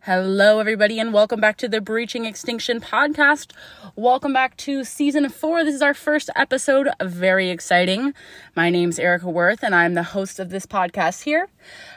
Hello, everybody, and welcome back to the Breaching Extinction podcast. Welcome back to season four. This is our first episode. Very exciting. My name's Erica Worth, and I'm the host of this podcast here.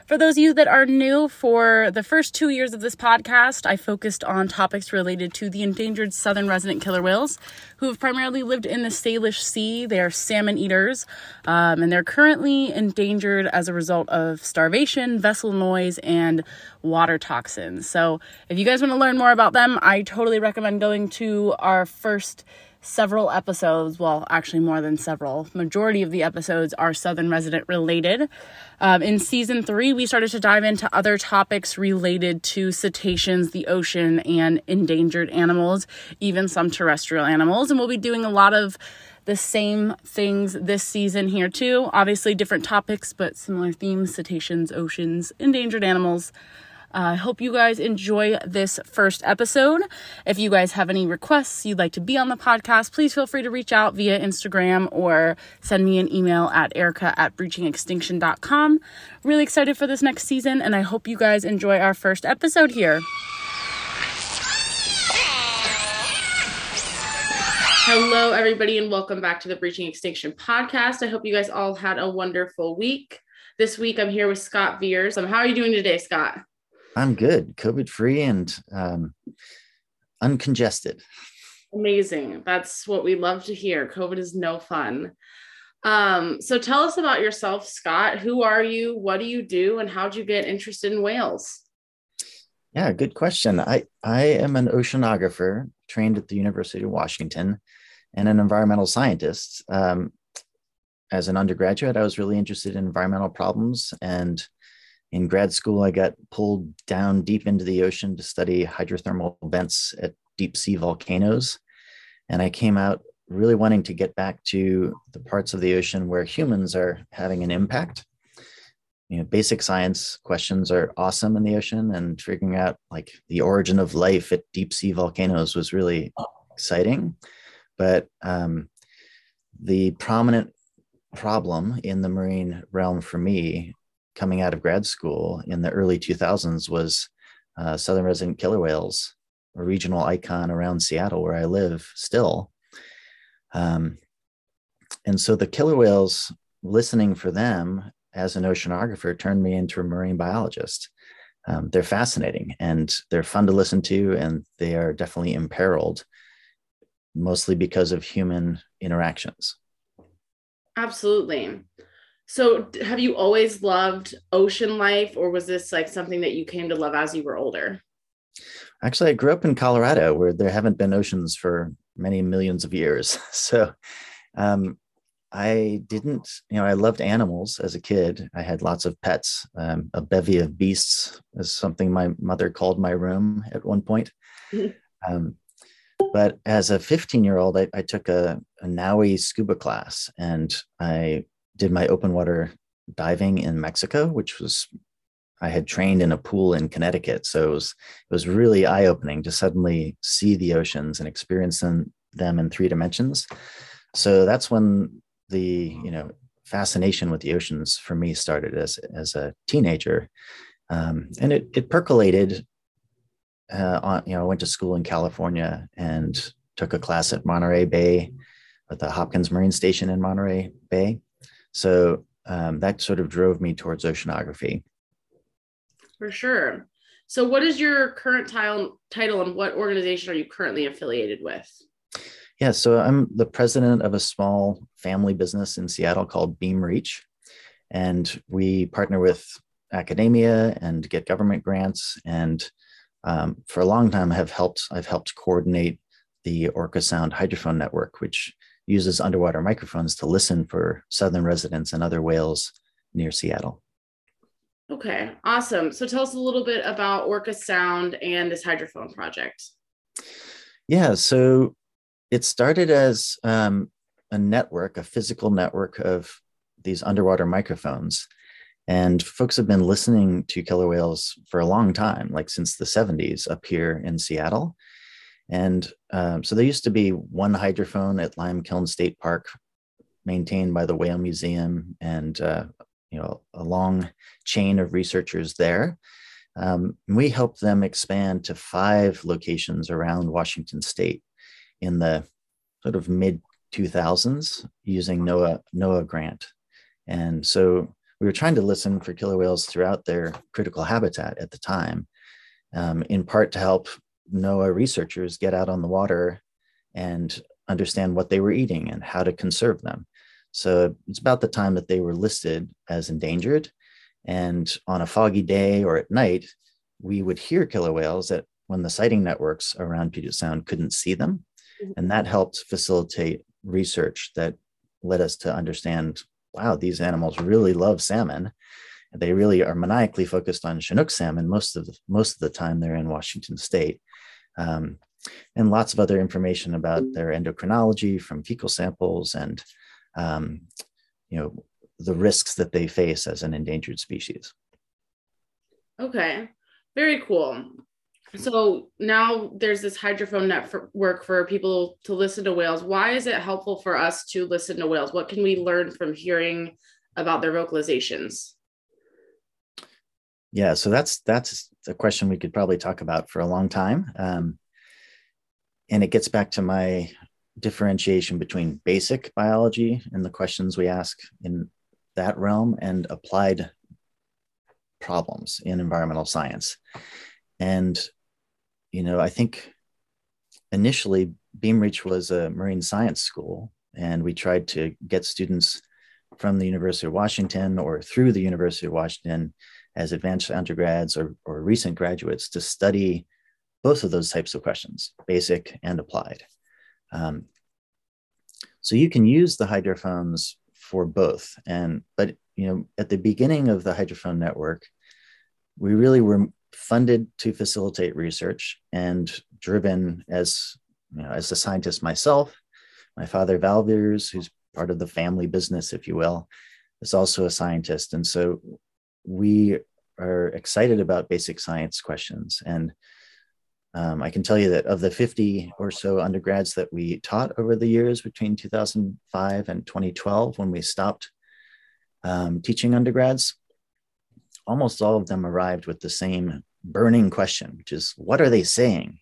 For those of you that are new, for the first two years of this podcast, I focused on topics related to the endangered southern resident killer whales, who have primarily lived in the Salish Sea. They are salmon eaters, um, and they're currently endangered as a result of starvation, vessel noise, and water toxins. So, if you guys want to learn more about them, I totally recommend going to our first several episodes well actually more than several. Majority of the episodes are southern resident related. Um, in season three we started to dive into other topics related to cetaceans the ocean and endangered animals even some terrestrial animals. And we'll be doing a lot of the same things this season here too. Obviously different topics but similar themes cetaceans oceans endangered animals I uh, hope you guys enjoy this first episode. If you guys have any requests you'd like to be on the podcast, please feel free to reach out via Instagram or send me an email at erica at breachingextinction.com. Really excited for this next season, and I hope you guys enjoy our first episode here. Hello, everybody, and welcome back to the Breaching Extinction podcast. I hope you guys all had a wonderful week. This week, I'm here with Scott Veirs. Um, how are you doing today, Scott? I'm good, COVID free and um, uncongested. Amazing. That's what we love to hear. COVID is no fun. Um, so tell us about yourself, Scott. Who are you? What do you do? And how'd you get interested in whales? Yeah, good question. I, I am an oceanographer trained at the University of Washington and an environmental scientist. Um, as an undergraduate, I was really interested in environmental problems and in grad school, I got pulled down deep into the ocean to study hydrothermal vents at deep sea volcanoes. And I came out really wanting to get back to the parts of the ocean where humans are having an impact. You know, basic science questions are awesome in the ocean, and figuring out like the origin of life at deep sea volcanoes was really exciting. But um, the prominent problem in the marine realm for me coming out of grad school in the early 2000s was uh, southern resident killer whales, a regional icon around Seattle where I live still. Um, and so the killer whales, listening for them as an oceanographer, turned me into a marine biologist. Um, they're fascinating and they're fun to listen to, and they are definitely imperiled, mostly because of human interactions. Absolutely. So, have you always loved ocean life, or was this like something that you came to love as you were older? Actually, I grew up in Colorado where there haven't been oceans for many millions of years. So, um, I didn't, you know, I loved animals as a kid. I had lots of pets. Um, a bevy of beasts is something my mother called my room at one point. um, but as a 15 year old, I, I, took a, a NAUI scuba class and I did my open water diving in Mexico, which was I had trained in a pool in Connecticut. So it was it was really eye-opening to suddenly see the oceans and experience them, them in three dimensions. So that's when the you know fascination with the oceans for me started as as a teenager, um, and it it percolated. Uh, on you know, I went to school in California and took a class at Monterey Bay, at the Hopkins Marine Station in Monterey Bay, so um, that sort of drove me towards oceanography. For sure. So, what is your current title, title and what organization are you currently affiliated with? Yeah, so I'm the president of a small family business in Seattle called Beam Reach. And we partner with academia and get government grants. And um, for a long time, have helped. I've helped coordinate the Orca Sound hydrophone network, which uses underwater microphones to listen for southern residents and other whales near Seattle. Okay, awesome. So tell us a little bit about Orca Sound and this hydrophone project. Yeah, so it started as um, a network, a physical network of these underwater microphones. And folks have been listening to killer whales for a long time, like since the 70s up here in Seattle. And um, so there used to be one hydrophone at Limekiln State Park, maintained by the Whale Museum, and uh, you know a long chain of researchers there. Um, we helped them expand to five locations around Washington State in the sort of mid 2000s using NOAA NOAA grant, and so we were trying to listen for killer whales throughout their critical habitat at the time, um, in part to help NOAA researchers get out on the water and understand what they were eating and how to conserve them. So it's about the time that they were listed as endangered. And on a foggy day or at night, we would hear killer whales that when the sighting networks around Puget Sound couldn't see them. Mm-hmm. And that helped facilitate research that led us to understand wow, these animals really love salmon they really are maniacally focused on Chinook salmon most of the, most of the time they're in Washington State, um, and lots of other information about their endocrinology from fecal samples and um, you know the risks that they face as an endangered species. Okay, very cool. So now there's this hydrophone network for people to listen to whales. Why is it helpful for us to listen to whales? What can we learn from hearing about their vocalizations? Yeah, so that's that's a question we could probably talk about for a long time, um, and it gets back to my differentiation between basic biology and the questions we ask in that realm and applied problems in environmental science. And you know, I think initially Beamreach was a marine science school, and we tried to get students from the University of Washington or through the University of Washington as advanced undergrads or, or recent graduates to study both of those types of questions, basic and applied. Um, so you can use the hydrophones for both. And but you know, at the beginning of the hydrophone network, we really were funded to facilitate research and driven as you know, as a scientist myself. My father, Val Veirs, who's part of the family business, if you will, is also a scientist. And so we are excited about basic science questions. And um, I can tell you that of the 50 or so undergrads that we taught over the years between 2005 and 2012, when we stopped um, teaching undergrads, almost all of them arrived with the same burning question, which is what are they saying?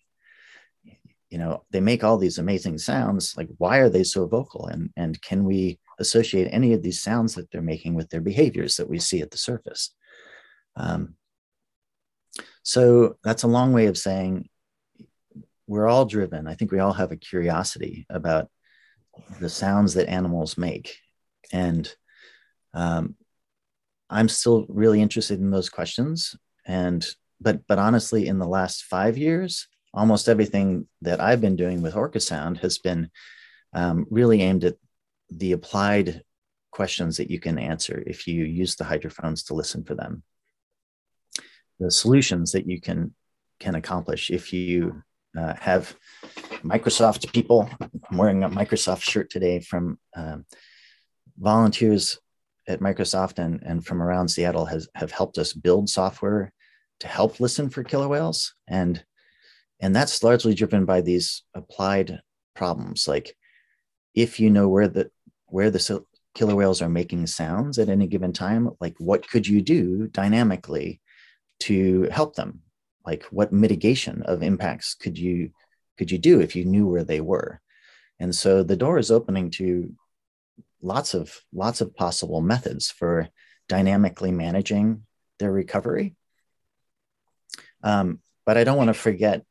You know, they make all these amazing sounds. Like, why are they so vocal? And, and can we associate any of these sounds that they're making with their behaviors that we see at the surface? Um, so that's a long way of saying we're all driven. I think we all have a curiosity about the sounds that animals make. And um, I'm still really interested in those questions. And but but honestly, in the last five years, almost everything that I've been doing with Orca Sound has been um, really aimed at the applied questions that you can answer if you use the hydrophones to listen for them the solutions that you can can accomplish if you uh, have Microsoft people. I'm wearing a Microsoft shirt today from um, volunteers at Microsoft and, and from around Seattle has have helped us build software to help listen for killer whales and and that's largely driven by these applied problems like if you know where the where the killer whales are making sounds at any given time like what could you do dynamically to help them? Like what mitigation of impacts could you could you do if you knew where they were? And so the door is opening to lots of lots of possible methods for dynamically managing their recovery. Um, but i don't want to forget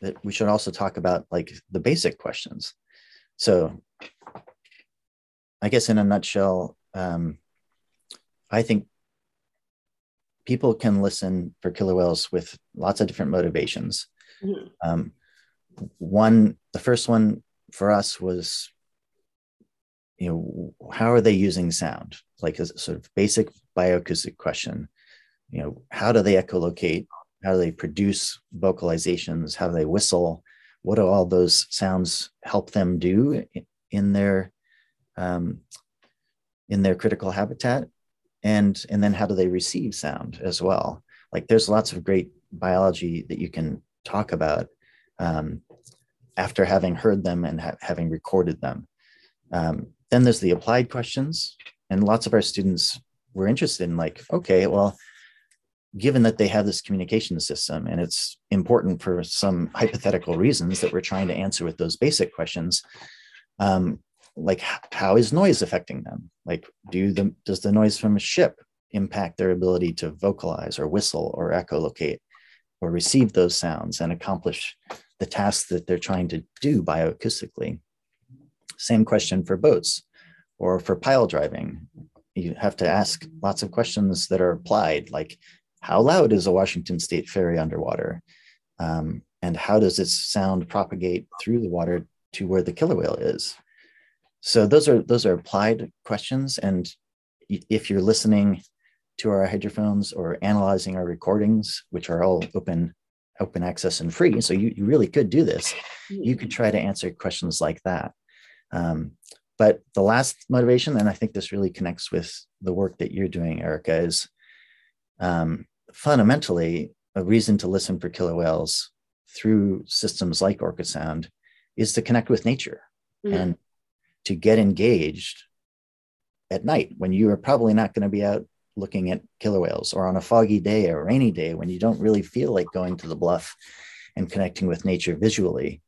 that we should also talk about like the basic questions. So i guess in a nutshell um, i think people can listen for killer whales with lots of different motivations. Mm-hmm. Um, one, the first one for us was you know, how are they using sound? Like a sort of basic bioacoustic question. You know, how do they echolocate? How do they produce vocalizations? How do they whistle? What do all those sounds help them do in their um, in their critical habitat? And and then how do they receive sound as well? Like there's lots of great biology that you can talk about um, after having heard them and ha- having recorded them. Um, then there's the applied questions, and lots of our students were interested in like, okay, well, given that they have this communication system and it's important for some hypothetical reasons that we're trying to answer with those basic questions, um, like how is noise affecting them? Like, do the does the noise from a ship impact their ability to vocalize or whistle or echolocate or receive those sounds and accomplish the tasks that they're trying to do bioacoustically. Same question for boats or for pile driving. You have to ask lots of questions that are applied, like how loud is a Washington State ferry underwater? Um, and how does its sound propagate through the water to where the killer whale is? So those are those are applied questions. And if you're listening to our hydrophones or analyzing our recordings, which are all open open access and free. So you, you really could do this. You could try to answer questions like that. Um, but the last motivation, and I think this really connects with the work that you're doing, Erica, is um, fundamentally a reason to listen for killer whales through systems like Orcasound is to connect with nature mm-hmm. and to get engaged at night when you are probably not going to be out looking at killer whales or on a foggy day or rainy day when you don't really feel like going to the bluff and connecting with nature visually.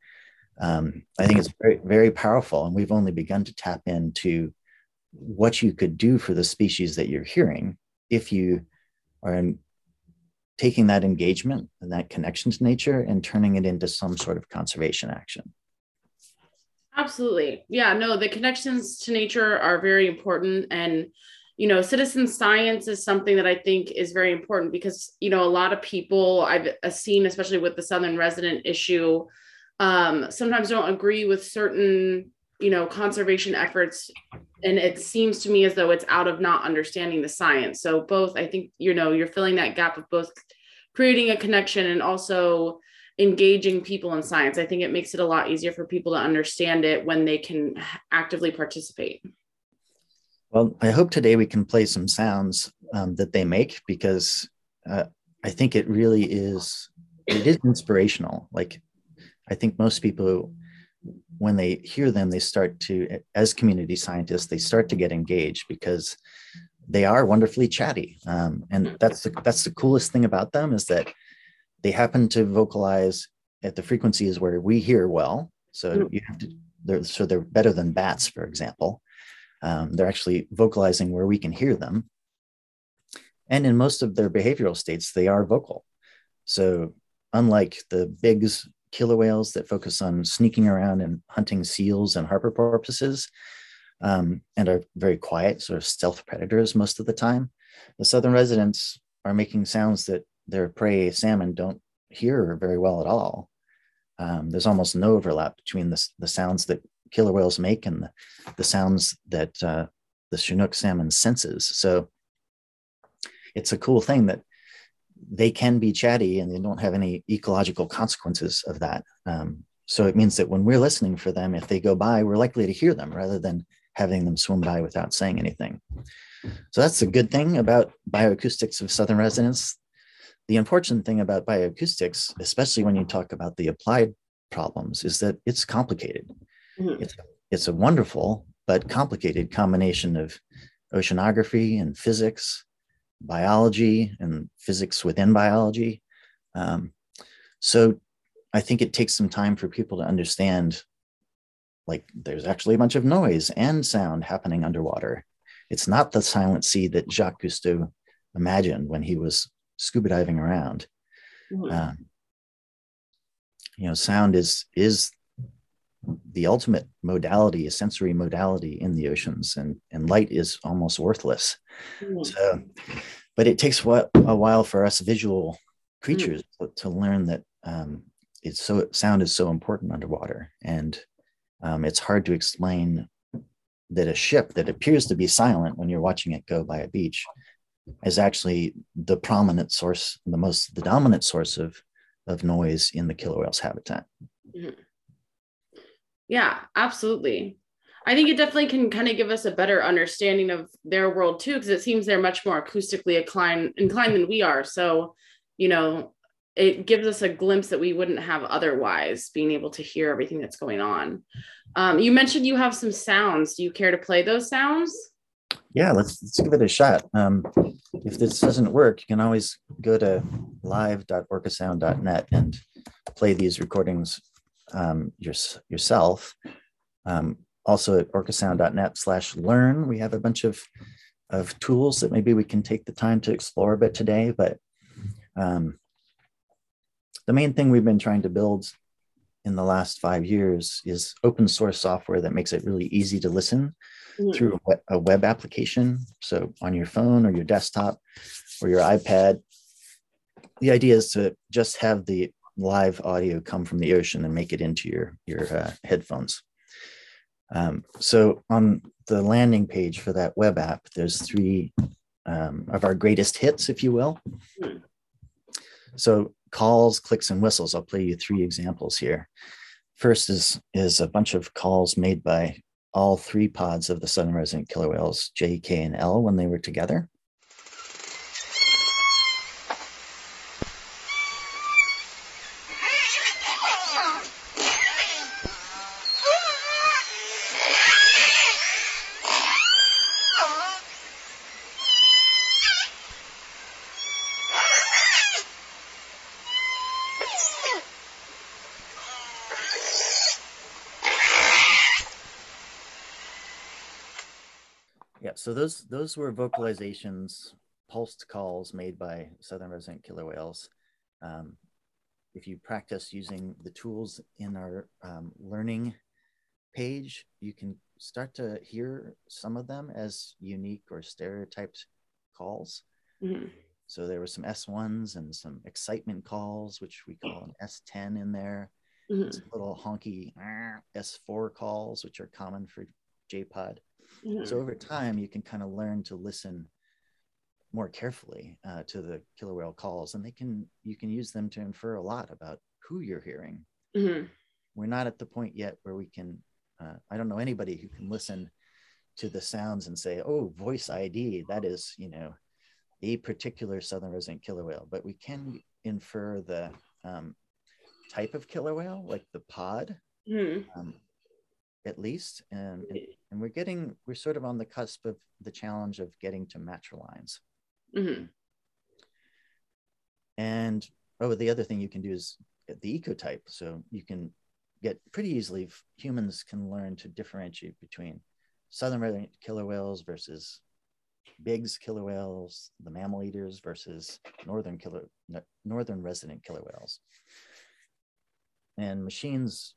Um, I think it's very, very powerful. And we've only begun to tap into what you could do for the species that you're hearing if you are in, taking that engagement and that connection to nature and turning it into some sort of conservation action. Absolutely. Yeah, no, the connections to nature are very important. And you know citizen science is something that i think is very important because you know a lot of people i've uh, seen especially with the southern resident issue um, sometimes don't agree with certain you know conservation efforts and it seems to me as though it's out of not understanding the science so both i think you know you're filling that gap of both creating a connection and also engaging people in science. I think it makes it a lot easier for people to understand it when they can actively participate. Well, I hope today we can play some sounds um, that they make because uh, I think it really is it is inspirational. Like I think most people, when they hear them, they start to, as community scientists, they start to get engaged because they are wonderfully chatty, um, and that's the that's the coolest thing about them is that they happen to vocalize at the frequencies where we hear well. So mm. you have to, they're, so they're better than bats, for example. Um, they're actually vocalizing where we can hear them. And in most of their behavioral states, they are vocal. So, unlike the Biggs, killer whales that focus on sneaking around and hunting seals and harbor porpoises um, and are very quiet, sort of stealth predators most of the time, the southern residents are making sounds that their prey salmon don't hear very well at all. Um, there's almost no overlap between the, the sounds that killer whales make and the, the sounds that uh, the Chinook salmon senses. So it's a cool thing that they can be chatty and they don't have any ecological consequences of that. Um, so it means that when we're listening for them, if they go by, we're likely to hear them rather than having them swim by without saying anything. So that's a good thing about bioacoustics of southern residents. The unfortunate thing about bioacoustics, especially when you talk about the applied problems, is that it's complicated. Mm-hmm. It's, it's a wonderful but complicated combination of oceanography and physics, biology and physics within biology. Um, so I think it takes some time for people to understand like there's actually a bunch of noise and sound happening underwater. It's not the silent sea that Jacques Cousteau imagined when he was scuba diving around. Mm-hmm. Um, you know, sound is is the ultimate modality, a sensory modality in the oceans, and, and light is almost worthless. Mm. So, but it takes what, a while for us visual creatures mm. to learn that um, it's so sound is so important underwater, and um, it's hard to explain that a ship that appears to be silent when you're watching it go by a beach is actually the prominent source, the most the dominant source of of noise in the killer whale's habitat. Mm-hmm. Yeah, absolutely. I think it definitely can kind of give us a better understanding of their world too, because it seems they're much more acoustically inclined, inclined than we are. So, you know, it gives us a glimpse that we wouldn't have otherwise, being able to hear everything that's going on. Um, you mentioned you have some sounds. Do you care to play those sounds? Yeah, let's let's give it a shot. Um, if this doesn't work, you can always go to live.orcasound.net and play these recordings um, your, yourself. Um, also at orcasound.net slash learn, we have a bunch of, of tools that maybe we can take the time to explore a bit today. But um, the main thing we've been trying to build in the last five years is open source software that makes it really easy to listen mm-hmm. through a web application. So on your phone or your desktop or your iPad, the idea is to just have the live audio come from the ocean and make it into your your uh, headphones. Um, so on the landing page for that web app, there's three um, of our greatest hits, if you will. So calls, clicks, and whistles. I'll play you three examples here. First is is a bunch of calls made by all three pods of the southern resident killer whales, J, K, and L, when they were together. So those those were vocalizations, pulsed calls made by southern resident killer whales. Um, if you practice using the tools in our um, learning page, you can start to hear some of them as unique or stereotyped calls. Mm-hmm. So there were some S1s and some excitement calls, which we call an S10 in there. Mm-hmm. Some little honky S4 calls, which are common for JPod. Mm-hmm. So over time, you can kind of learn to listen more carefully uh, to the killer whale calls, and they can you can use them to infer a lot about who you're hearing. Mm-hmm. We're not at the point yet where we can. Uh, I don't know anybody who can listen to the sounds and say, "Oh, voice ID, that is you know a particular southern resident killer whale," but we can infer the um, type of killer whale, like the pod. Mm-hmm. Um, at least and, and we're getting we're sort of on the cusp of the challenge of getting to matriline's mm-hmm. and oh the other thing you can do is the ecotype so you can get pretty easily humans can learn to differentiate between southern resident killer whales versus Bigg's killer whales, the mammal eaters versus northern killer northern resident killer whales. And machines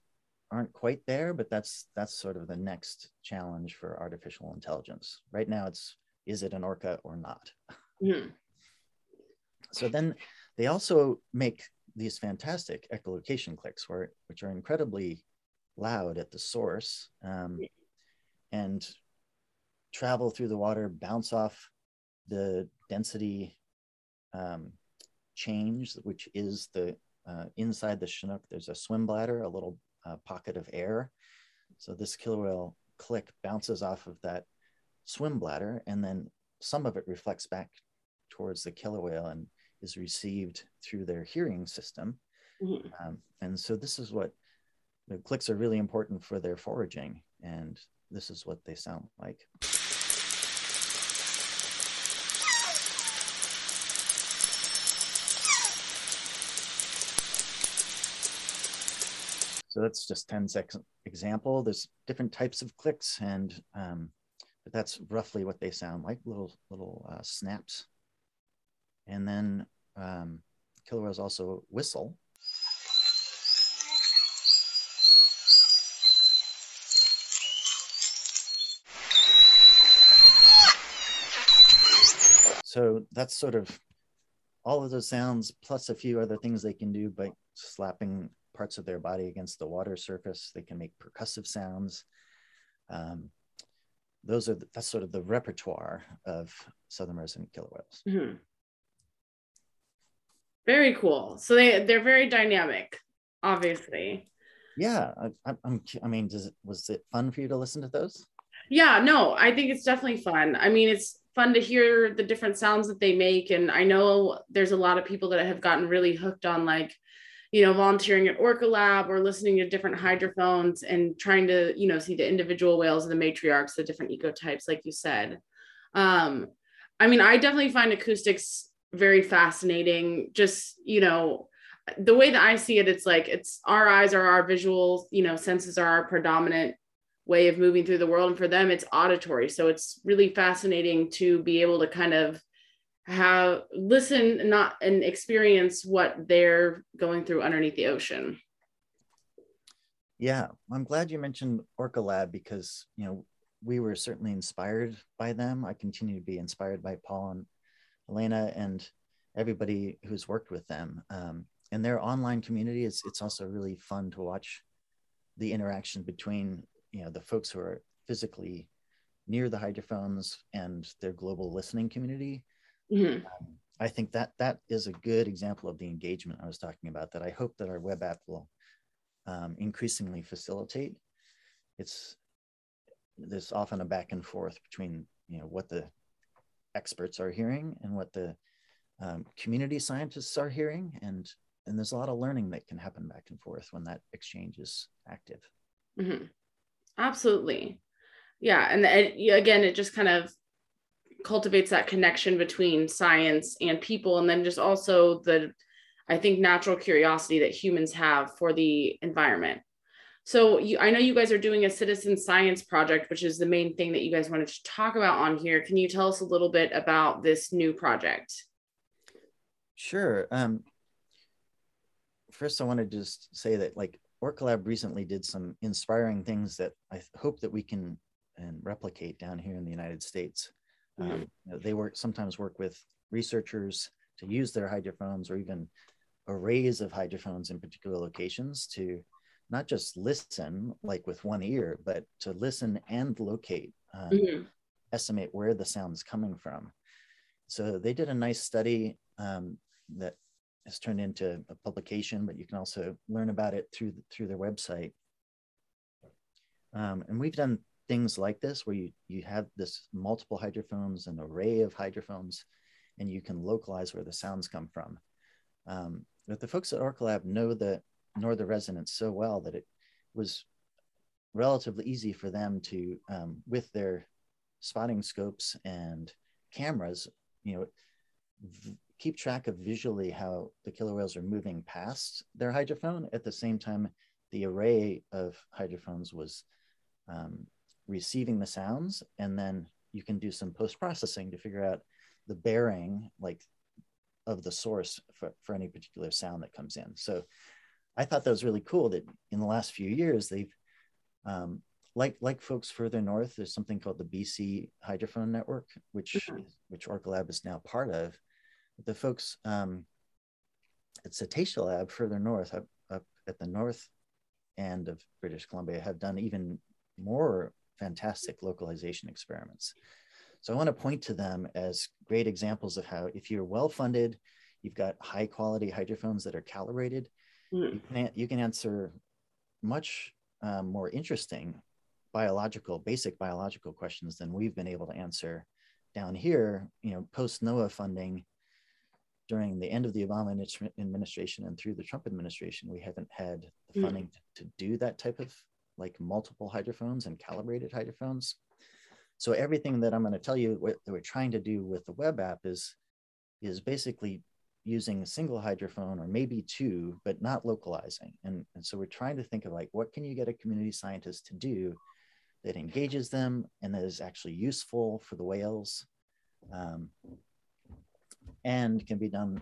aren't quite there, but that's that's sort of the next challenge for artificial intelligence. Right now, it's is it an orca or not? Mm-hmm. So then they also make these fantastic echolocation clicks, where, which are incredibly loud at the source um, and travel through the water, bounce off the density um, change, which is the uh, inside the Chinook. There's a swim bladder, a little uh, pocket of air. So this killer whale click bounces off of that swim bladder, and then some of it reflects back towards the killer whale and is received through their hearing system. Mm-hmm. Um, and so this is what the clicks are really important for their foraging, and this is what they sound like. So that's just 10 second example. There's different types of clicks and um, but that's roughly what they sound like, little little uh, snaps. And then um, killer whales also whistle. So that's sort of all of those sounds plus a few other things they can do by slapping parts of their body against the water surface. They can make percussive sounds. Um, those are the, that's sort of the repertoire of southern resident killer whales. Mm-hmm. Very cool. So they they're very dynamic, obviously. Yeah, I, I'm. I mean, does it was it fun for you to listen to those? Yeah, no, I think it's definitely fun. I mean, it's fun to hear the different sounds that they make, and I know there's a lot of people that have gotten really hooked on like you know, volunteering at Orca Lab or listening to different hydrophones and trying to, you know, see the individual whales and the matriarchs, the different ecotypes, like you said. Um, I mean, I definitely find acoustics very fascinating. Just, you know, the way that I see it, it's like it's our eyes are our visual, you know, senses are our predominant way of moving through the world. And for them, it's auditory. So it's really fascinating to be able to kind of have listen not and experience what they're going through underneath the ocean. Yeah i'm glad you mentioned orca lab because you know we were certainly inspired by them. I continue to be inspired by paul and elena and everybody who's worked with them. Um, and their online community is it's also really fun to watch the interaction between you know the folks who are physically near the hydrophones and their global listening community Mm-hmm. Um, I think that that is a good example of the engagement I was talking about that I hope that our web app will um, increasingly facilitate. It's there's often a back and forth between you know what the experts are hearing and what the um, community scientists are hearing and and there's a lot of learning that can happen back and forth when that exchange is active mm-hmm. absolutely yeah and it, again it just kind of cultivates that connection between science and people and then just also the i think natural curiosity that humans have for the environment. So you, i know you guys are doing a citizen science project which is the main thing that you guys wanted to talk about on here. Can you tell us a little bit about this new project? Sure. Um, first i want to just say that like orca lab recently did some inspiring things that i hope that we can and replicate down here in the united states. Um, you know, they work sometimes work with researchers to use their hydrophones or even arrays of hydrophones in particular locations to not just listen like with one ear, but to listen and locate, um, mm-hmm. estimate where the sound is coming from. So they did a nice study um, that has turned into a publication, but you can also learn about it through through their website. Um, and we've done things like this where you, you have this multiple hydrophones, an array of hydrophones, and you can localize where the sounds come from. Um, but the folks at Orca Lab know the northern residents so well that it was relatively easy for them to, um, with their spotting scopes and cameras, you know, v- keep track of visually how the killer whales are moving past their hydrophone. At the same time, the array of hydrophones was um, receiving the sounds and then you can do some post processing to figure out the bearing like of the source for, for any particular sound that comes in so i thought that was really cool that in the last few years they've um, like like folks further north there's something called the bc hydrophone network which mm-hmm. which orca lab is now part of the folks um, at cetacea lab further north up, up at the north end of british columbia have done even more fantastic localization experiments. So I want to point to them as great examples of how if you're well funded, you've got high quality hydrophones that are calibrated, mm. you, can, you can answer much um, more interesting biological, basic biological questions than we've been able to answer down here, you know, post NOAA funding during the end of the Obama administration and through the Trump administration, we haven't had the mm. funding mm. to do that type of like multiple hydrophones and calibrated hydrophones. So everything that I'm going to tell you what we're trying to do with the web app is, is basically using a single hydrophone or maybe two, but not localizing. And, and so we're trying to think of like, what can you get a community scientist to do that engages them and that is actually useful for the whales um, and can be done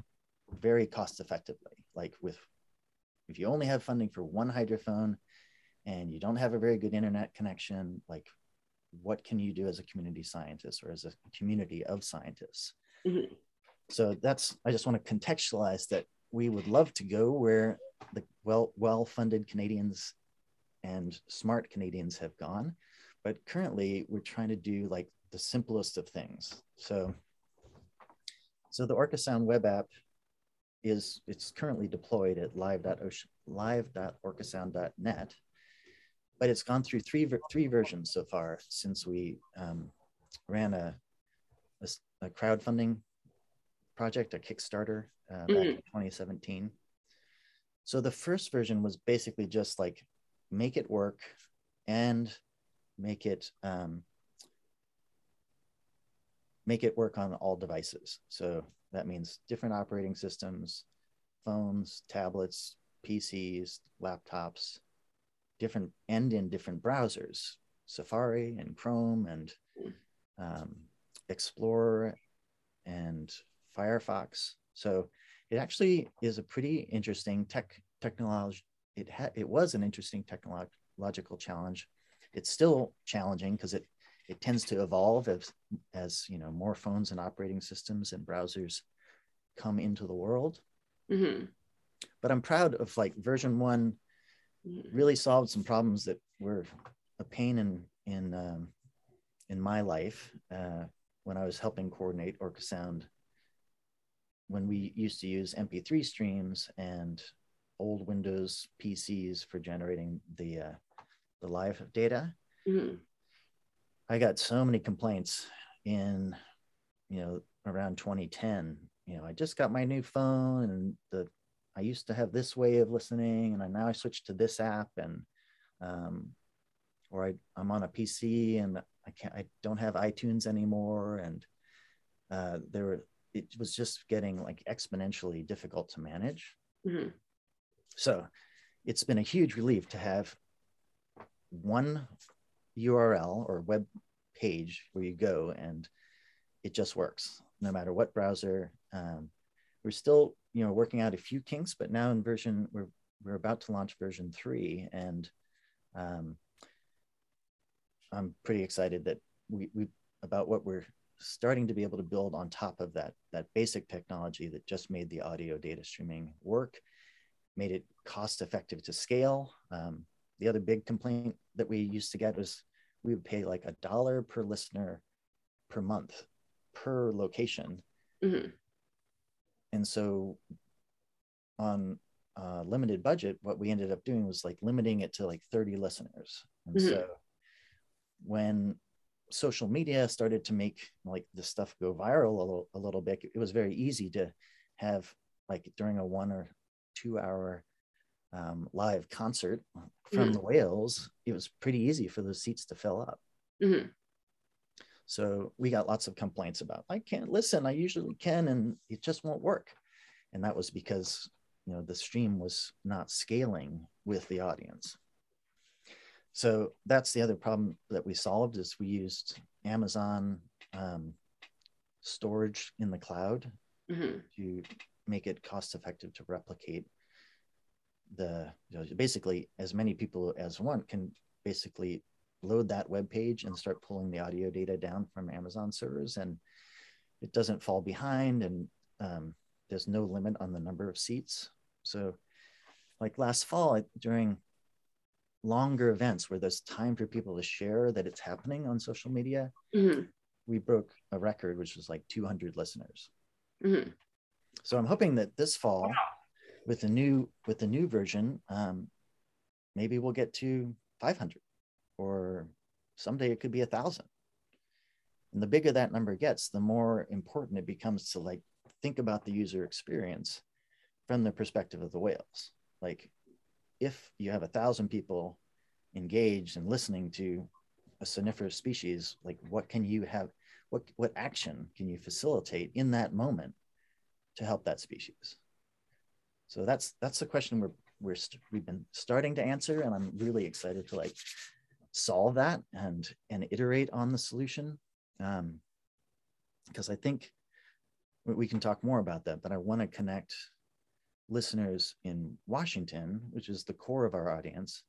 very cost effectively. Like with, if you only have funding for one hydrophone, and you don't have a very good internet connection, like what can you do as a community scientist or as a community of scientists? Mm-hmm. So that's I just want to contextualize that we would love to go where the well well funded Canadians and smart Canadians have gone, but currently we're trying to do like the simplest of things. So, so the OrcaSound web app is it's currently deployed at live.orcasound.net, but it's gone through three three versions so far since we um, ran a, a, a crowdfunding project, a Kickstarter uh, back mm-hmm. in 2017. So the first version was basically just like make it work and make it um, make it work on all devices. So that means different operating systems, phones, tablets, PCs, laptops, different and in different browsers, Safari and Chrome and um, Explorer and Firefox. So it actually is a pretty interesting tech technology. It had it was an interesting technological challenge. It's still challenging because it it tends to evolve as as you know more phones and operating systems and browsers come into the world. Mm-hmm. But I'm proud of like version one. Really solved some problems that were a pain in in um, in my life uh, when I was helping coordinate OrcaSound when we used to use MP3 streams and old Windows PCs for generating the uh, the live data. Mm-hmm. I got so many complaints in, you know, around 2010. You know, I just got my new phone and the I used to have this way of listening, and I now I switched to this app, and um, or I, I'm on a PC and I can't I don't have iTunes anymore, and uh, there were it was just getting like exponentially difficult to manage. Mm-hmm. So it's been a huge relief to have one URL or web page where you go and it just works no matter what browser. Um, we're still, you know, working out a few kinks, but now in version we're we're about to launch version three, and um, I'm pretty excited that we we about what we're starting to be able to build on top of that that basic technology that just made the audio data streaming work made it cost effective to scale um, the other big complaint that we used to get was we would pay like a dollar per listener per month per location mm-hmm. And so on a limited budget what we ended up doing was like limiting it to like 30 listeners and mm-hmm. so when social media started to make like the stuff go viral a little, a little bit, it was very easy to have like during a one or two hour um, live concert from mm-hmm. the whales, it was pretty easy for those seats to fill up. Mm-hmm. So we got lots of complaints about I can't listen. I usually can, and it just won't work. And that was because you know the stream was not scaling with the audience. So that's the other problem that we solved is we used Amazon um, storage in the cloud mm-hmm. to make it cost effective to replicate the you know, basically as many people as want can basically load that web page and start pulling the audio data down from Amazon servers and it doesn't fall behind and um, there's no limit on the number of seats. So like last fall during longer events where there's time for people to share that it's happening on social media, mm-hmm. we broke a record, which was like 200 listeners. Mm-hmm. So I'm hoping that this fall, wow. with the new with the new version, um, maybe we'll get to 500, or someday it could be a thousand. And the bigger that number gets, the more important it becomes to like think about the user experience from the perspective of the whales. Like if you have a thousand people engaged and listening to a soniferous species, like what can you have, what what action can you facilitate in that moment to help that species? So that's that's the question we're we're we've been starting to answer, and I'm really excited to like solve that and and iterate on the solution, um, because I think we can talk more about that. But I want to connect listeners in Washington, which is the core of our audience,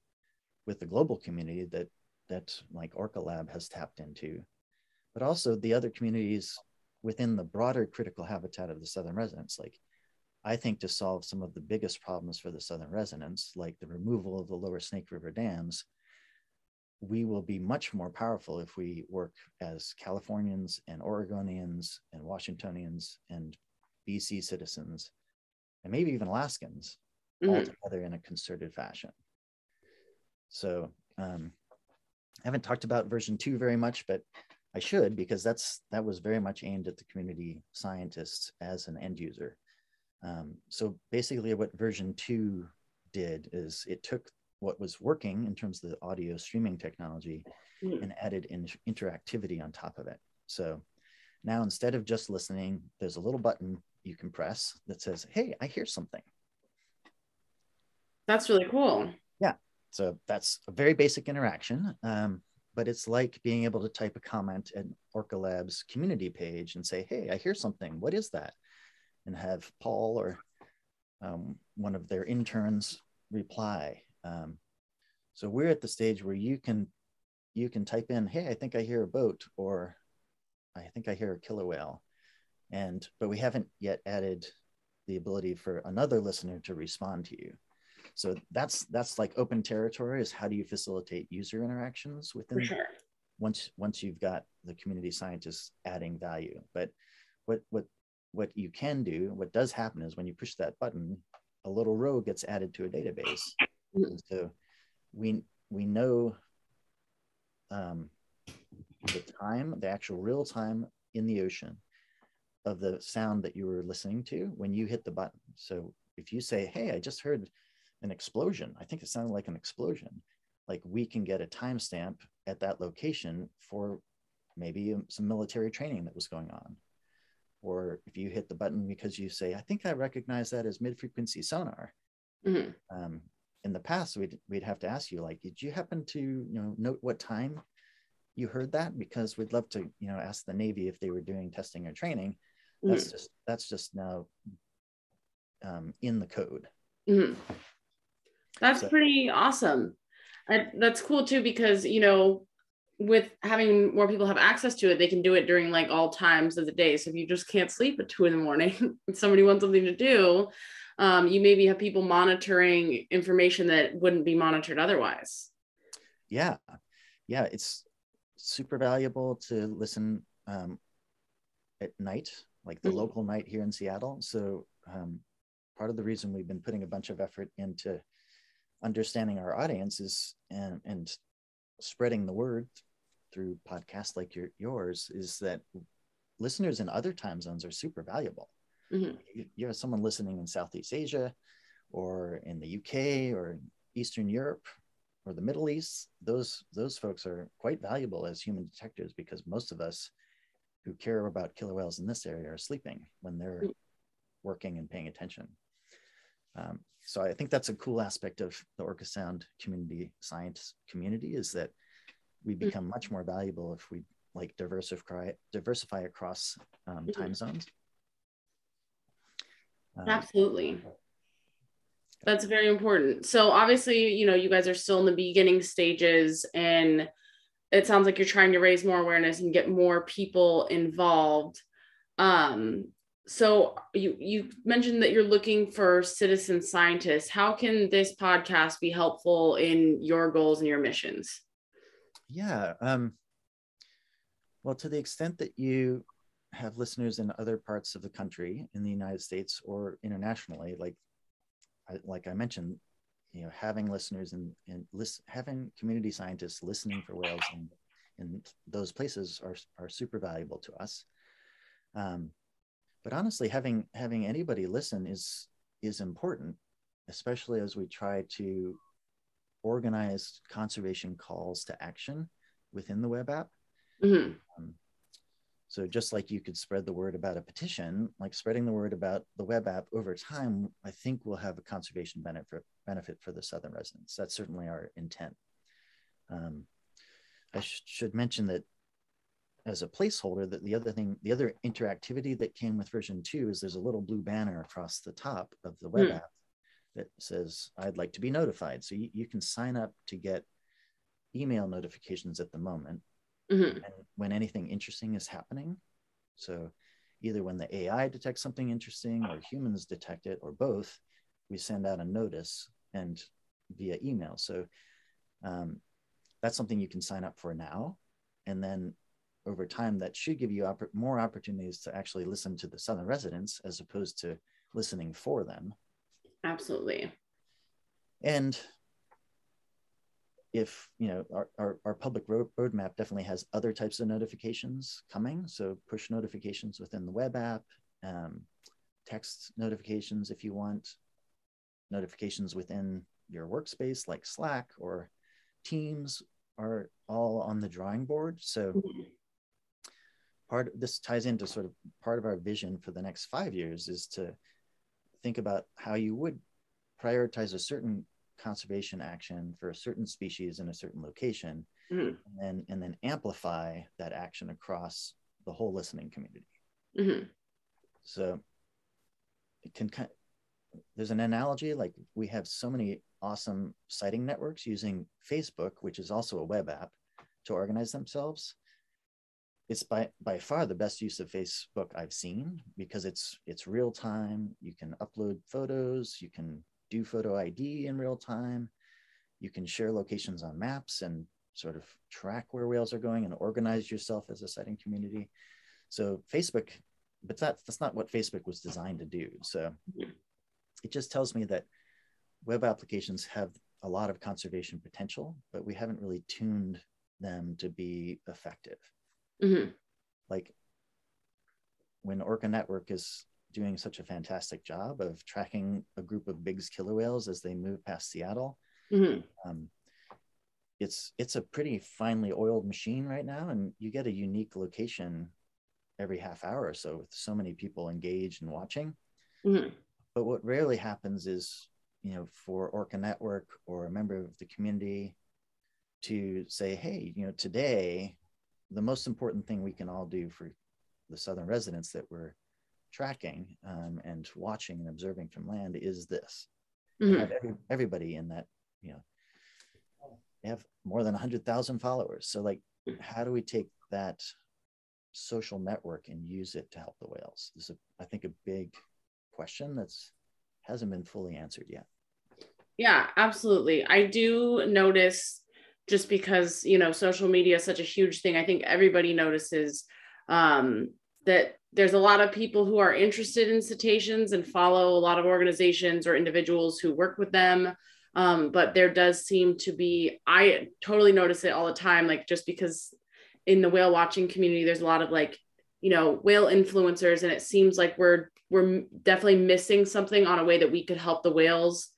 with the global community that that like Orca Lab has tapped into, but also the other communities within the broader critical habitat of the southern residents. Like I think to solve some of the biggest problems for the southern residents, like the removal of the lower Snake River dams, we will be much more powerful if we work as Californians and Oregonians and Washingtonians and BC citizens, and maybe even Alaskans, mm-hmm. all together in a concerted fashion. So um, I haven't talked about version two very much, but I should because that's that was very much aimed at the community scientists as an end user. Um, so basically, what version two did is it took what was working in terms of the audio streaming technology mm. and added in interactivity on top of it. So now instead of just listening, there's a little button you can press that says, Hey, I hear something. That's really cool. Yeah. So that's a very basic interaction. Um, but it's like being able to type a comment at Orca Labs community page and say, Hey, I hear something. What is that? And have Paul or um, one of their interns reply um, so we're at the stage where you can you can type in, "Hey, I think I hear a boat," or "I think I hear a killer whale," and but we haven't yet added the ability for another listener to respond to you. So that's that's like open territory. Is how do you facilitate user interactions within? Sure. Once once you've got the community scientists adding value, but what what what you can do, what does happen is when you push that button, a little row gets added to a database and so we we know um, the time, the actual real time in the ocean of the sound that you were listening to when you hit the button. So if you say, "Hey, I just heard an explosion," I think it sounded like an explosion. Like we can get a timestamp at that location for maybe um, some military training that was going on. Or if you hit the button because you say, "I think I recognize that as mid-frequency sonar," mm-hmm. um, in the past we'd we'd have to ask you like did you happen to you know note what time you heard that because we'd love to you know ask the navy if they were doing testing or training that's mm-hmm. just that's just now um, in the code mm-hmm. that's so. pretty awesome I, that's cool too because you know with having more people have access to it they can do it during like all times of the day so if you just can't sleep at two in the morning and somebody wants something to do um, you maybe have people monitoring information that wouldn't be monitored otherwise. Yeah, yeah, it's super valuable to listen um, at night, like the mm-hmm. local night here in Seattle. So um, part of the reason we've been putting a bunch of effort into understanding our audience is and, and spreading the word through podcasts like your, yours is that listeners in other time zones are super valuable Mm-hmm. You, have someone listening in Southeast Asia or in the UK or Eastern Europe or the Middle East, those those folks are quite valuable as human detectors because most of us who care about killer whales in this area are sleeping when they're mm-hmm. working and paying attention. Um, so I think that's a cool aspect of the Orca Sound community science community is that we mm. become mm-hmm. much more valuable if we like diversify diversify across um, time zones um, Absolutely. That's very important. So obviously, you know, you guys are still in the beginning stages and it sounds like you're trying to raise more awareness and get more people involved. Um, so you you mentioned that you're looking for citizen scientists. How can this podcast be helpful in your goals and your missions? Yeah. Um, well, to the extent that you have listeners in other parts of the country, in the United States or internationally, like I, like I mentioned, you know, having listeners and and list, having community scientists listening for whales in, in those places are are super valuable to us. Um, but honestly, having having anybody listen is is important, especially as we try to organize conservation calls to action within the web app. Mm-hmm. Um, so just like you could spread the word about a petition, like spreading the word about the web app over time, I think will have a conservation benefit benefit for the southern residents. That's certainly our intent. Um, I sh- should mention that as a placeholder, that the other thing, the other interactivity that came with version two is there's a little blue banner across the top of the web mm. app that says, I'd like to be notified. So you, you can sign up to get email notifications at the moment mm-hmm. when anything interesting is happening. So either when the AI detects something interesting or humans detect it or both, we send out a notice and via email. So um, that's something you can sign up for now. And then over time, that should give you more opportunities to actually listen to the Southern residents as opposed to listening for them. Absolutely. And if you know our, our, our public road, roadmap definitely has other types of notifications coming so push notifications within the web app um, text notifications if you want notifications within your workspace like slack or teams are all on the drawing board so mm-hmm. part this ties into sort of part of our vision for the next five years is to think about how you would prioritize a certain conservation action for a certain species in a certain location mm-hmm. and then and then amplify that action across the whole listening community mm-hmm. so it can kind of, there's an analogy like we have so many awesome sighting networks using facebook which is also a web app to organize themselves it's by by far the best use of facebook i've seen because it's it's real time you can upload photos you can do photo ID in real time. You can share locations on maps and sort of track where whales are going and organize yourself as a sighting community. So Facebook, but that's that's not what Facebook was designed to do. So it just tells me that web applications have a lot of conservation potential, but we haven't really tuned them to be effective. Mm-hmm. Like when Orca Network is doing such a fantastic job of tracking a group of Bigg's killer whales as they move past Seattle. Mm-hmm. Um, it's it's a pretty finely oiled machine right now, and you get a unique location every half hour or so with so many people engaged and watching. Mm-hmm. But what rarely happens is, you know, for Orca Network or a member of the community to say, hey, you know, today the most important thing we can all do for the southern residents that we're tracking um, and watching and observing from land is this. Mm-hmm. Every, everybody in that, you know, they have more than 100,000 followers. So, like, how do we take that social network and use it to help the whales? This is, a, I think, a big question that's hasn't been fully answered yet. Yeah, absolutely. I do notice just because you know social media is such a huge thing. I think everybody notices um, that there's a lot of people who are interested in cetaceans and follow a lot of organizations or individuals who work with them. Um, but there does seem to be, I totally notice it all the time, like just because in the whale watching community, there's a lot of like, you know, whale influencers, and it seems like we're we're definitely missing something on a way that we could help the whales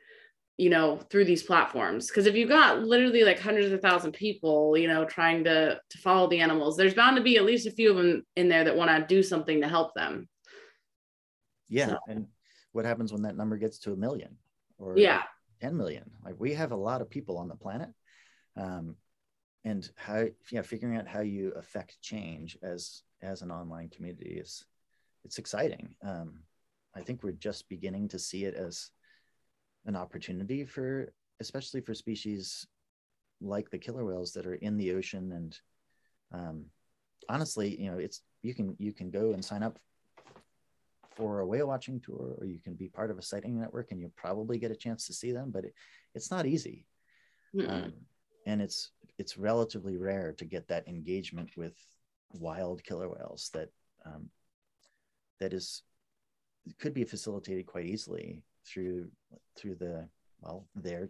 you know through these platforms. Because if you've got literally like hundreds of thousand people you know trying to to follow the animals there's bound to be at least a few of them in there that want to do something to help them. Yeah so. and what happens when that number gets to a million or yeah. 10 million? Like we have a lot of people on the planet um, and how yeah figuring out how you affect change as as an online community is it's exciting. Um, i think we're just beginning to see it as an opportunity for especially for species like the killer whales that are in the ocean. And um, honestly you know it's you can you can go and sign up for a whale watching tour or you can be part of a sighting network and you'll probably get a chance to see them but it, it's not easy. Um, and it's it's relatively rare to get that engagement with wild killer whales that um, that is could be facilitated quite easily through through the well their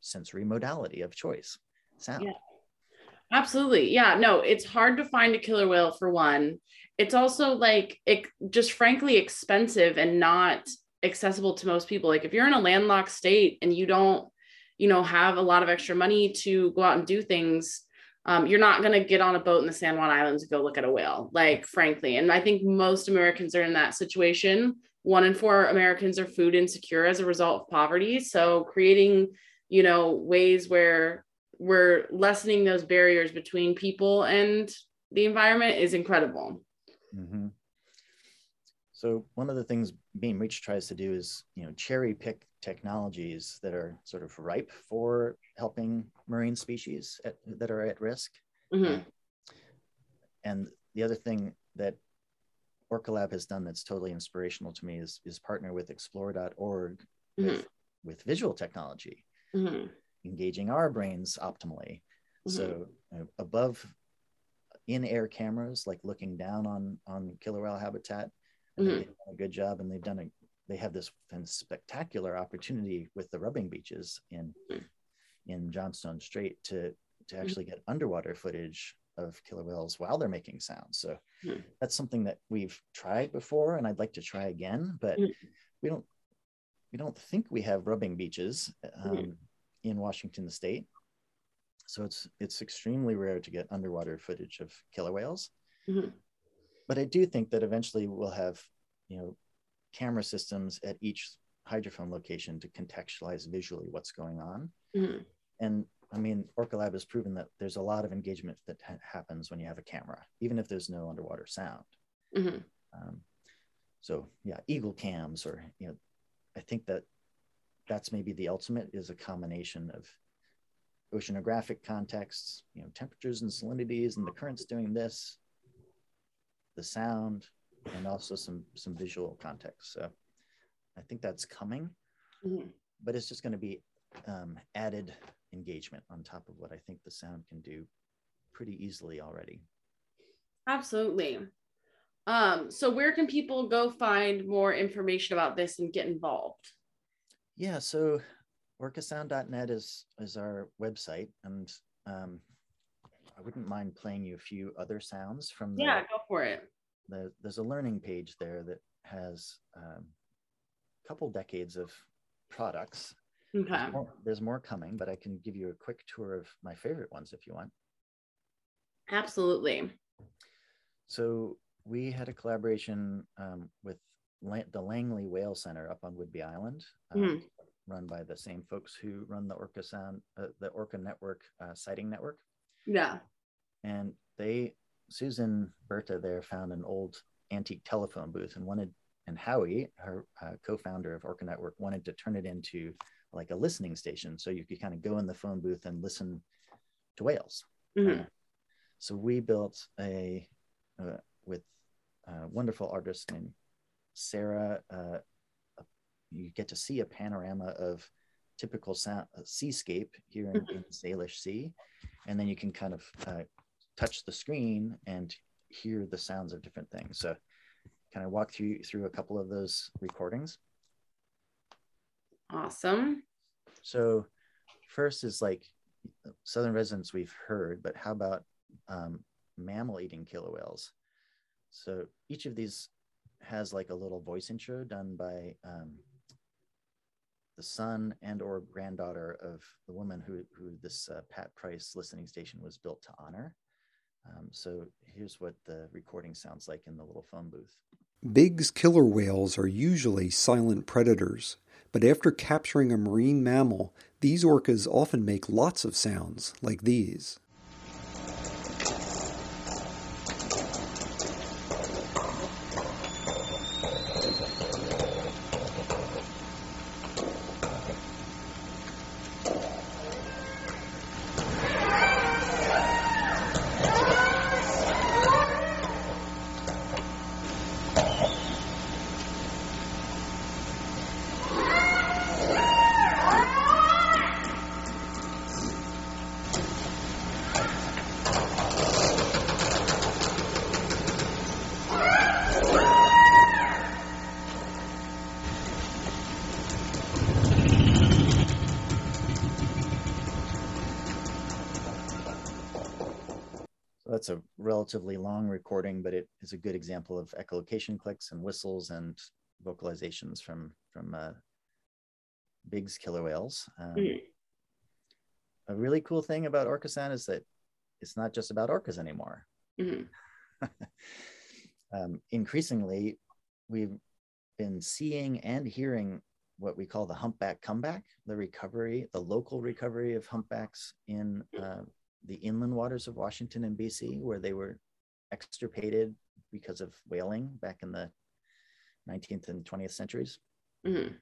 sensory modality of choice sound. Yeah. absolutely. Yeah no it's hard to find a killer whale for one. It's also like it just frankly expensive and not accessible to most people. Like if you're in a landlocked state and you don't you know have a lot of extra money to go out and do things um, you're not going to get on a boat in the san juan islands and go look at a whale like frankly. And i think most americans are in that situation one in four Americans are food insecure as a result of poverty. So creating, you know, ways where we're lessening those barriers between people and the environment is incredible. Mm-hmm. So one of the things Beam Reach tries to do is, you know, cherry pick technologies that are sort of ripe for helping marine species at, that are at risk. Mm-hmm. And the other thing that OrcaLab has done that's totally inspirational to me is, is partner with explore.org mm-hmm. with, with visual technology, mm-hmm. engaging our brains optimally. Mm-hmm. So uh, above in-air cameras, like looking down on on killer whale habitat, mm-hmm. they've done a good job, and they've done a they have this spectacular opportunity with the rubbing beaches in mm-hmm. in Johnstone Strait to to mm-hmm. actually get underwater footage of killer whales while they're making sounds. So mm-hmm. that's something that we've tried before, and I'd like to try again, but mm-hmm. we don't we don't think we have rubbing beaches um, in Washington State. So it's it's extremely rare to get underwater footage of killer whales. Mm-hmm. But I do think that eventually we'll have, you know, camera systems at each hydrophone location to contextualize visually what's going on. Mm-hmm. And I mean, Orca Lab has proven that there's a lot of engagement that ha- happens when you have a camera, even if there's no underwater sound. Mm-hmm. Um, so yeah, eagle cams, or you know, I think that that's maybe the ultimate is a combination of oceanographic contexts, you know, temperatures and salinities and the currents doing this, the sound, and also some some visual context. So I think that's coming, mm-hmm. but it's just going to be um, added engagement on top of what I think the sound can do pretty easily already. Absolutely. Um, so where can people go find more information about this and get involved? Yeah, so orcasound.net is is our website, and um, I wouldn't mind playing you a few other sounds from the, yeah, go for it. The, there's a learning page there that has um, a couple decades of products. Okay. There's more, there's more coming, but I can give you a quick tour of my favorite ones if you want. Absolutely. So we had a collaboration um, with the Langley Whale Center up on Whidbey Island. mm run by the same folks who run the Orca Sound, uh, the Orca Network uh, sighting network. Yeah. And they, Susan Berta there found an old antique telephone booth and wanted, and Howie, her uh, co-founder of Orca Network, wanted to turn it into like a listening station, so you could kind of go in the phone booth and listen to whales. Mm-hmm. Uh, so we built a uh, with a wonderful artist named Sarah uh, you get to see a panorama of typical sound, uh, seascape here in, in, Salish Sea, and then you can kind of uh, touch the screen and hear the sounds of different things. So, kind of walk through through a couple of those recordings. Awesome. So, first is like southern residents we've heard, but how about um, mammal eating killer whales? So each of these has like a little voice intro done by um, the son and or granddaughter of the woman who, who this uh, Pat Price listening station was built to honor. Um, so here's what the recording sounds like in the little phone booth. Bigg's killer whales are usually silent predators, but after capturing a marine mammal, these orcas often make lots of sounds like these. that's a relatively long recording, but it is a good example of echolocation clicks and whistles and vocalizations from from uh, Bigg's killer whales. Um, mm. A really cool thing about Orca Sound is that it's not just about orcas anymore. Mm. um, increasingly, we've been seeing and hearing what we call the humpback comeback, the recovery, the local recovery of humpbacks in uh, the inland waters of Washington and BC, where they were extirpated because of whaling back in the 19th and 20th centuries. Mm-hmm.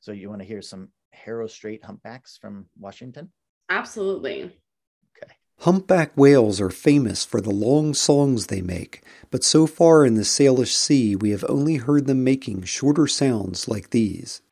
So, you want to hear some Haro Strait humpbacks from Washington? Absolutely. Okay. Humpback whales are famous for the long songs they make, but so far in the Salish Sea, we have only heard them making shorter sounds like these.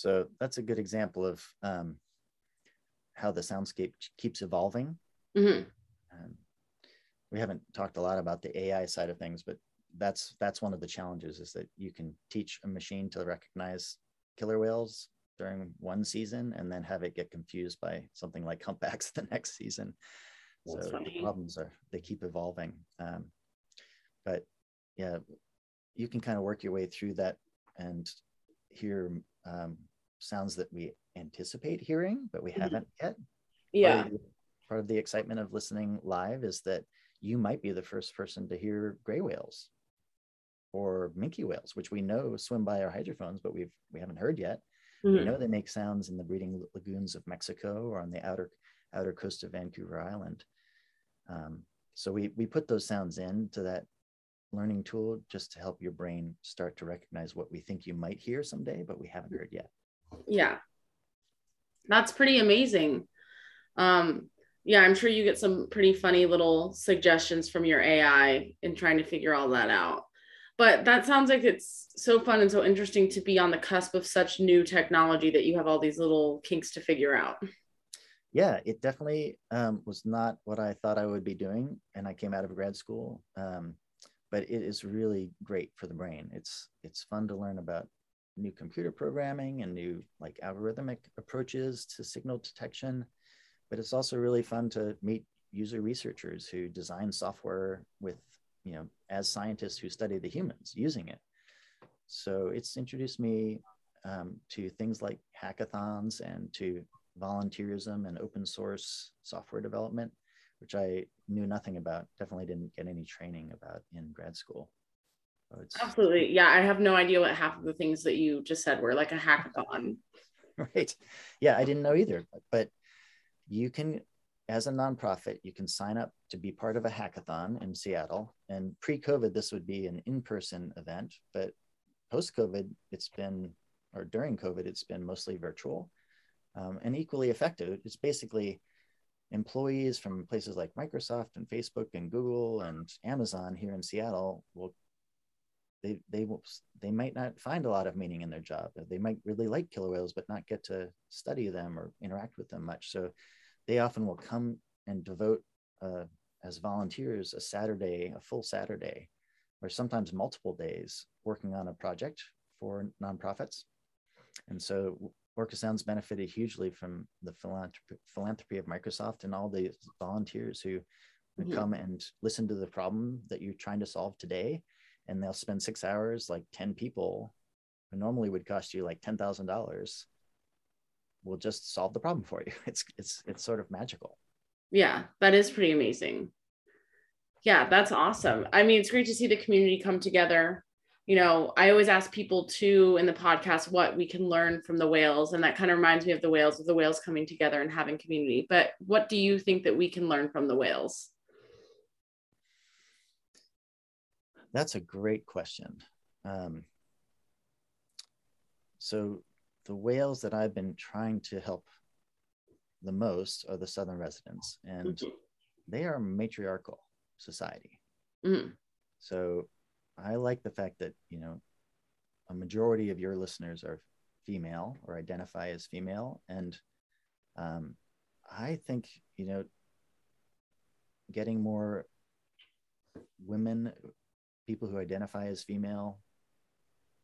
So that's a good example of um, how the soundscape keeps evolving. Mhm. Um, we haven't talked a lot about the AI side of things, but that's that's one of the challenges is that you can teach a machine to recognize killer whales during one season and then have it get confused by something like humpbacks the next season. That's so funny. the problems are they keep evolving. Um, but yeah, you can kind of work your way through that and hear um, sounds that we anticipate hearing, but we Mhm. haven't yet. Part Yeah. of the- part of the excitement of listening live is that you might be the first person to hear gray whales or minke whales, which we know swim by our hydrophones, but we've we haven't heard yet. We Mhm. know they make sounds in the breeding lagoons of Mexico or on the outer outer coast of Vancouver Island. Um, so we we put those sounds into that learning tool just to help your brain start to recognize what we think you might hear someday, but we haven't heard yet. Yeah. That's pretty amazing. Um, yeah, I'm sure you get some pretty funny little suggestions from your AI in trying to figure all that out. But that sounds like it's so fun and so interesting to be on the cusp of such new technology that you have all these little kinks to figure out. yeah, it definitely um, was not what I thought I would be doing, and I came out of grad school. Um, but it is really great for the brain. It's it's fun to learn about new computer programming and new like algorithmic approaches to signal detection. But it's also really fun to meet user researchers who design software with you know as scientists who study the humans using it. So it's introduced me um, to things like hackathons and to volunteerism and open source software development, which I knew nothing about. Definitely didn't get any training about in grad school. So it's Absolutely. Yeah, I have no idea what half of the things that you just said were like a hackathon. right. Yeah, I didn't know either. But you can, as a nonprofit, you can sign up to be part of a hackathon in Seattle. And pre-COVID, this would be an in-person event, but post-COVID, it's been, or during COVID, it's been mostly virtual um, and equally effective. It's basically employees from places like Microsoft and Facebook and Google and Amazon here in Seattle will they they will they might not find a lot of meaning in their job. They might really like killer whales, but not get to study them or interact with them much. So they often will come and devote uh, as volunteers a Saturday, a full Saturday, or sometimes multiple days working on a project for nonprofits. And so Orca Sounds benefited hugely from the philanthropy, of Microsoft and all the volunteers who would Mhm. come and listen to the problem that you're trying to solve today. And they'll spend six hours, like 10 people, who normally would cost you like $10,000, will just solve the problem for you. It's, it's, it's sort of magical. Yeah, that is pretty amazing. Yeah, that's awesome. I mean, it's great to see the community come together. You know, I always ask people too in the podcast what we can learn from the whales, and that kind of reminds me of the whales, of the whales coming together and having community. But what do you think that we can learn from the whales? That's a great question. Um, so the whales that I've been trying to help the most are the southern residents, and they are a matriarchal society. Mhm. So I like the fact that you know a majority of your listeners are female or identify as female, and um, I think you know getting more women, people who identify as female,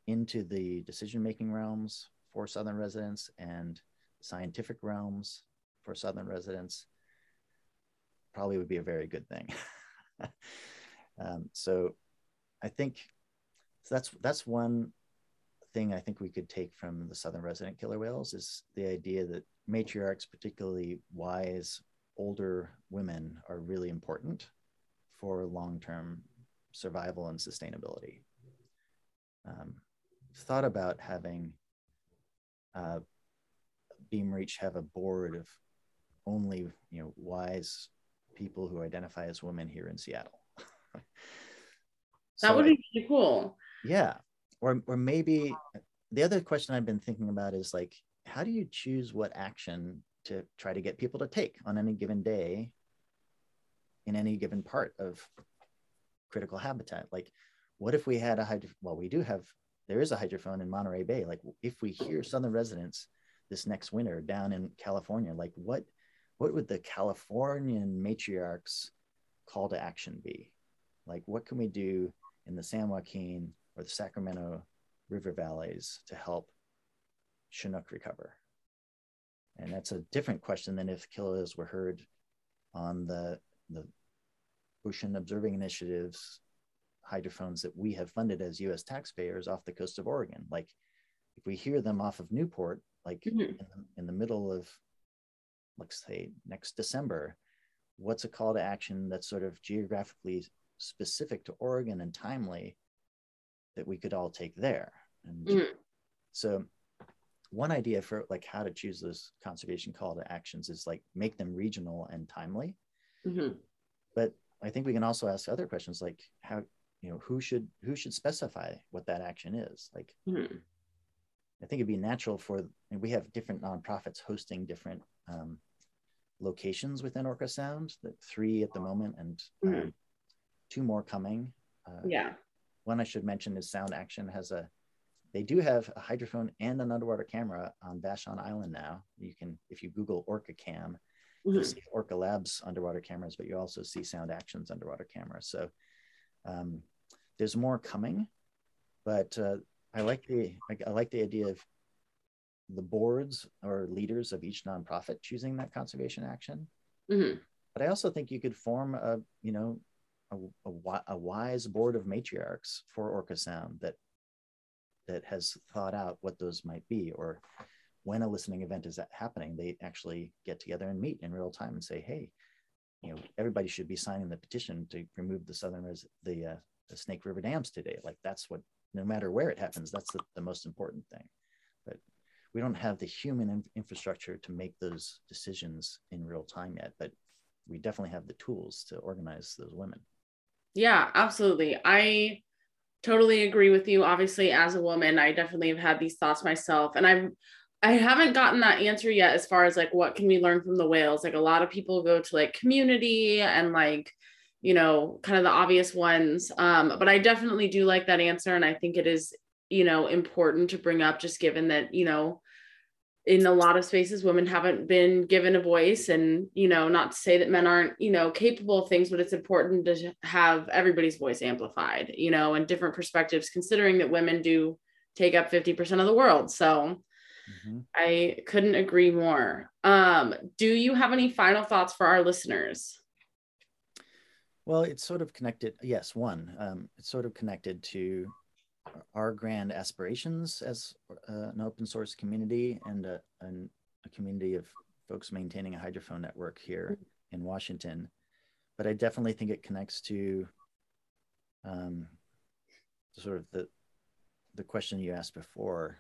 into the decision-making realms for Southern residents and scientific realms for Southern residents probably would be a very good thing. um, so I think so that's that's one thing I think we could take from the southern resident killer whales is the idea that matriarchs, particularly wise older women, are really important for long-term survival and sustainability. Um, thought about having uh, Beam Reach have a board of only you know wise people who identify as women here in Seattle. That So would be really cool. yeah or or maybe the other question i've been thinking about is like how do you choose what action to try to get people to take on any given day in any given part of critical habitat. Like, what if we had a hydro? Well, we do have. There is a hydrophone in Monterey Bay. Like, if we hear southern residents this next winter down in California, like what what would the Californian matriarchs call to action be? Like, what can we do in the San Joaquin or the Sacramento River valleys to help Chinook recover? And that's a different question than if killer whales were heard on the, the Ocean Observing Initiative's hydrophones that we have funded as US taxpayers off the coast of Oregon. Like, if we hear them off of Newport, like mm-hmm. in, the, in the middle of, let's say, next December, what's a call to action that's sort of geographically specific to Oregon and timely that we could all take there? And mm-hmm. so one idea for like how to choose those conservation call to actions is like make them regional and timely mm-hmm. but i think we can also ask other questions like how you know who should who should specify what that action is like mm-hmm. i think it'd be natural for and we have different nonprofits hosting different um, locations within orca sound that three at the moment and mm-hmm. um, two more coming uh, yeah one i should mention is sound action has a they do have a hydrophone and an underwater camera on Vashon Island now. You can, if you Google Orca Cam, you'll see Orca Labs underwater cameras, but you also see Sound Actions underwater cameras. So um, there's more coming, but uh, I like the I, I, like the idea of the boards or leaders of each nonprofit choosing that conservation action. Mm-hmm. But I also think you could form a you know a, a, a wise board of matriarchs for Orca Sound that that has thought out what those might be or when a listening event is happening they actually get together and meet in real time and say hey you know everybody should be signing the petition to remove the southern the, uh, the snake river dams today. Like that's what no matter where it happens that's the, the most important thing. But we don't have the human in- infrastructure to make those decisions in real time yet but we definitely have the tools to organize those women. Yeah absolutely. I totally agree with you. Obviously, as a woman, I definitely have had these thoughts myself, and I'm I haven't gotten that answer yet as far as like what can we learn from the whales. Like a lot of people go to like community and like you know kind of the obvious ones, um, but I definitely do like that answer, and I think it is you know important to bring up just given that you know in a lot of spaces women haven't been given a voice and you know not to say that men aren't you know capable of things but it's important to have everybody's voice amplified you know and different perspectives considering that women do take up 50% of the world so mm-hmm. i couldn't agree more um, do you have any final thoughts for our listeners well it's sort of connected yes one um, it's sort of connected to our grand aspirations as uh, an open source community and a, an, a community of folks maintaining a hydrophone network here in Washington. But I definitely think it connects to um, sort of the the question you asked before.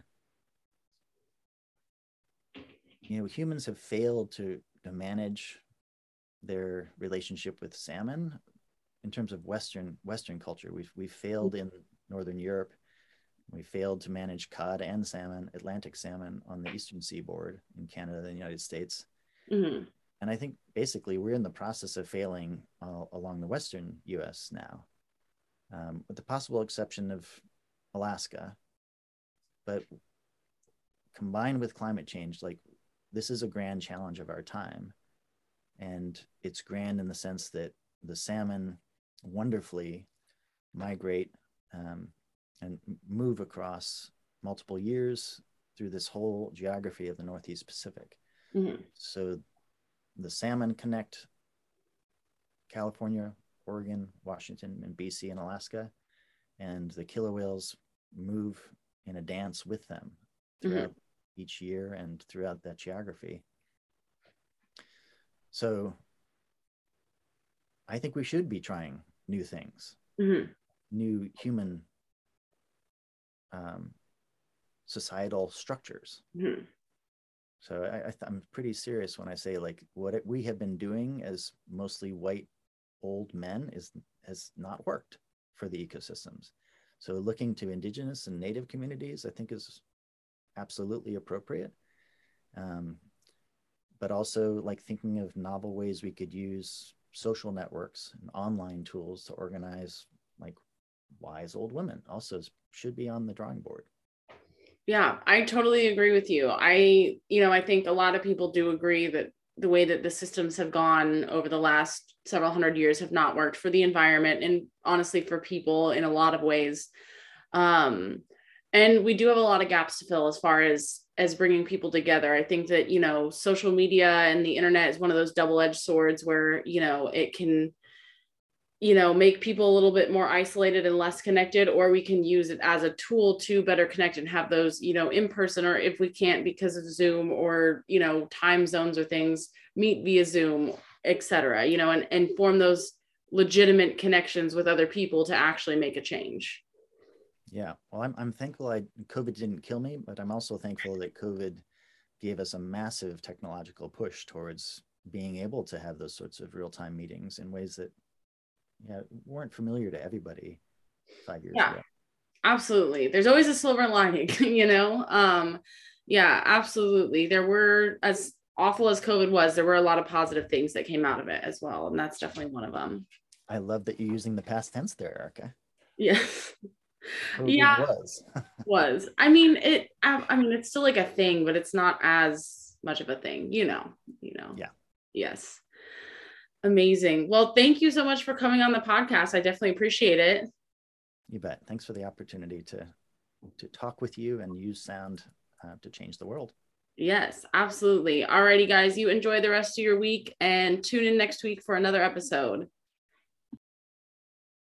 You know, humans have failed to, to manage their relationship with salmon in terms of Western Western culture. We've we've failed in Northern Europe. We failed to manage cod and salmon, Atlantic salmon, on the eastern seaboard in Canada and the United States. Mm-hmm. And I think basically we're in the process of failing uh, along the western US now, um, with the possible exception of Alaska. But combined with climate change, like this is a grand challenge of our time. And it's grand in the sense that the salmon wonderfully migrate um, and move across multiple years through this whole geography of the Northeast Pacific. Mm-hmm. So the salmon connect California, Oregon, Washington, and BC and Alaska, and the killer whales move in a dance with them throughout mm-hmm. Each year and throughout that geography. So I think we should be trying new things, mm-hmm. new human um, societal structures. Mm-hmm. So I, I am pretty serious when I say like what it, we have been doing as mostly white old men is has not worked for the ecosystems. So looking to indigenous and native communities, I think is absolutely appropriate. Um, but also like thinking of novel ways we could use social networks and online tools to organize like wise old women also should be on the drawing board. Yeah, I totally agree with you. I, you know, I think a lot of people do agree that the way that the systems have gone over the last several hundred years have not worked for the environment and honestly for people in a lot of ways. Um, and we do have a lot of gaps to fill as far as as bringing people together. I think that you know social media and the internet is one of those double-edged swords where you know it can you know make people a little bit more isolated and less connected or we can use it as a tool to better connect and have those you know in person or if we can't because of zoom or you know time zones or things meet via zoom etc you know and, and form those legitimate connections with other people to actually make a change yeah. Well, I'm, I'm thankful I COVID didn't kill me, but I'm also thankful that COVID gave us a massive technological push towards being able to have those sorts of real time meetings in ways that yeah, weren't familiar to everybody five years yeah, ago. Absolutely. There's always a silver lining, you know? Um, yeah, absolutely. There were, as awful as COVID was, there were a lot of positive things that came out of it as well. And that's definitely one of them. I love that you're using the past tense there, Erica. Yeah. yeah. was. Was. I mean it I, I, mean it's still like a thing but it's not as much of a thing you know you know. Yeah. Yes. Amazing. Well thank you so much for coming on the podcast. I definitely appreciate it. You bet. Thanks for the opportunity to to talk with you and use sound uh, to change the world. Yes absolutely. Alrighty guys. You enjoy the rest of your week and tune in next week for another episode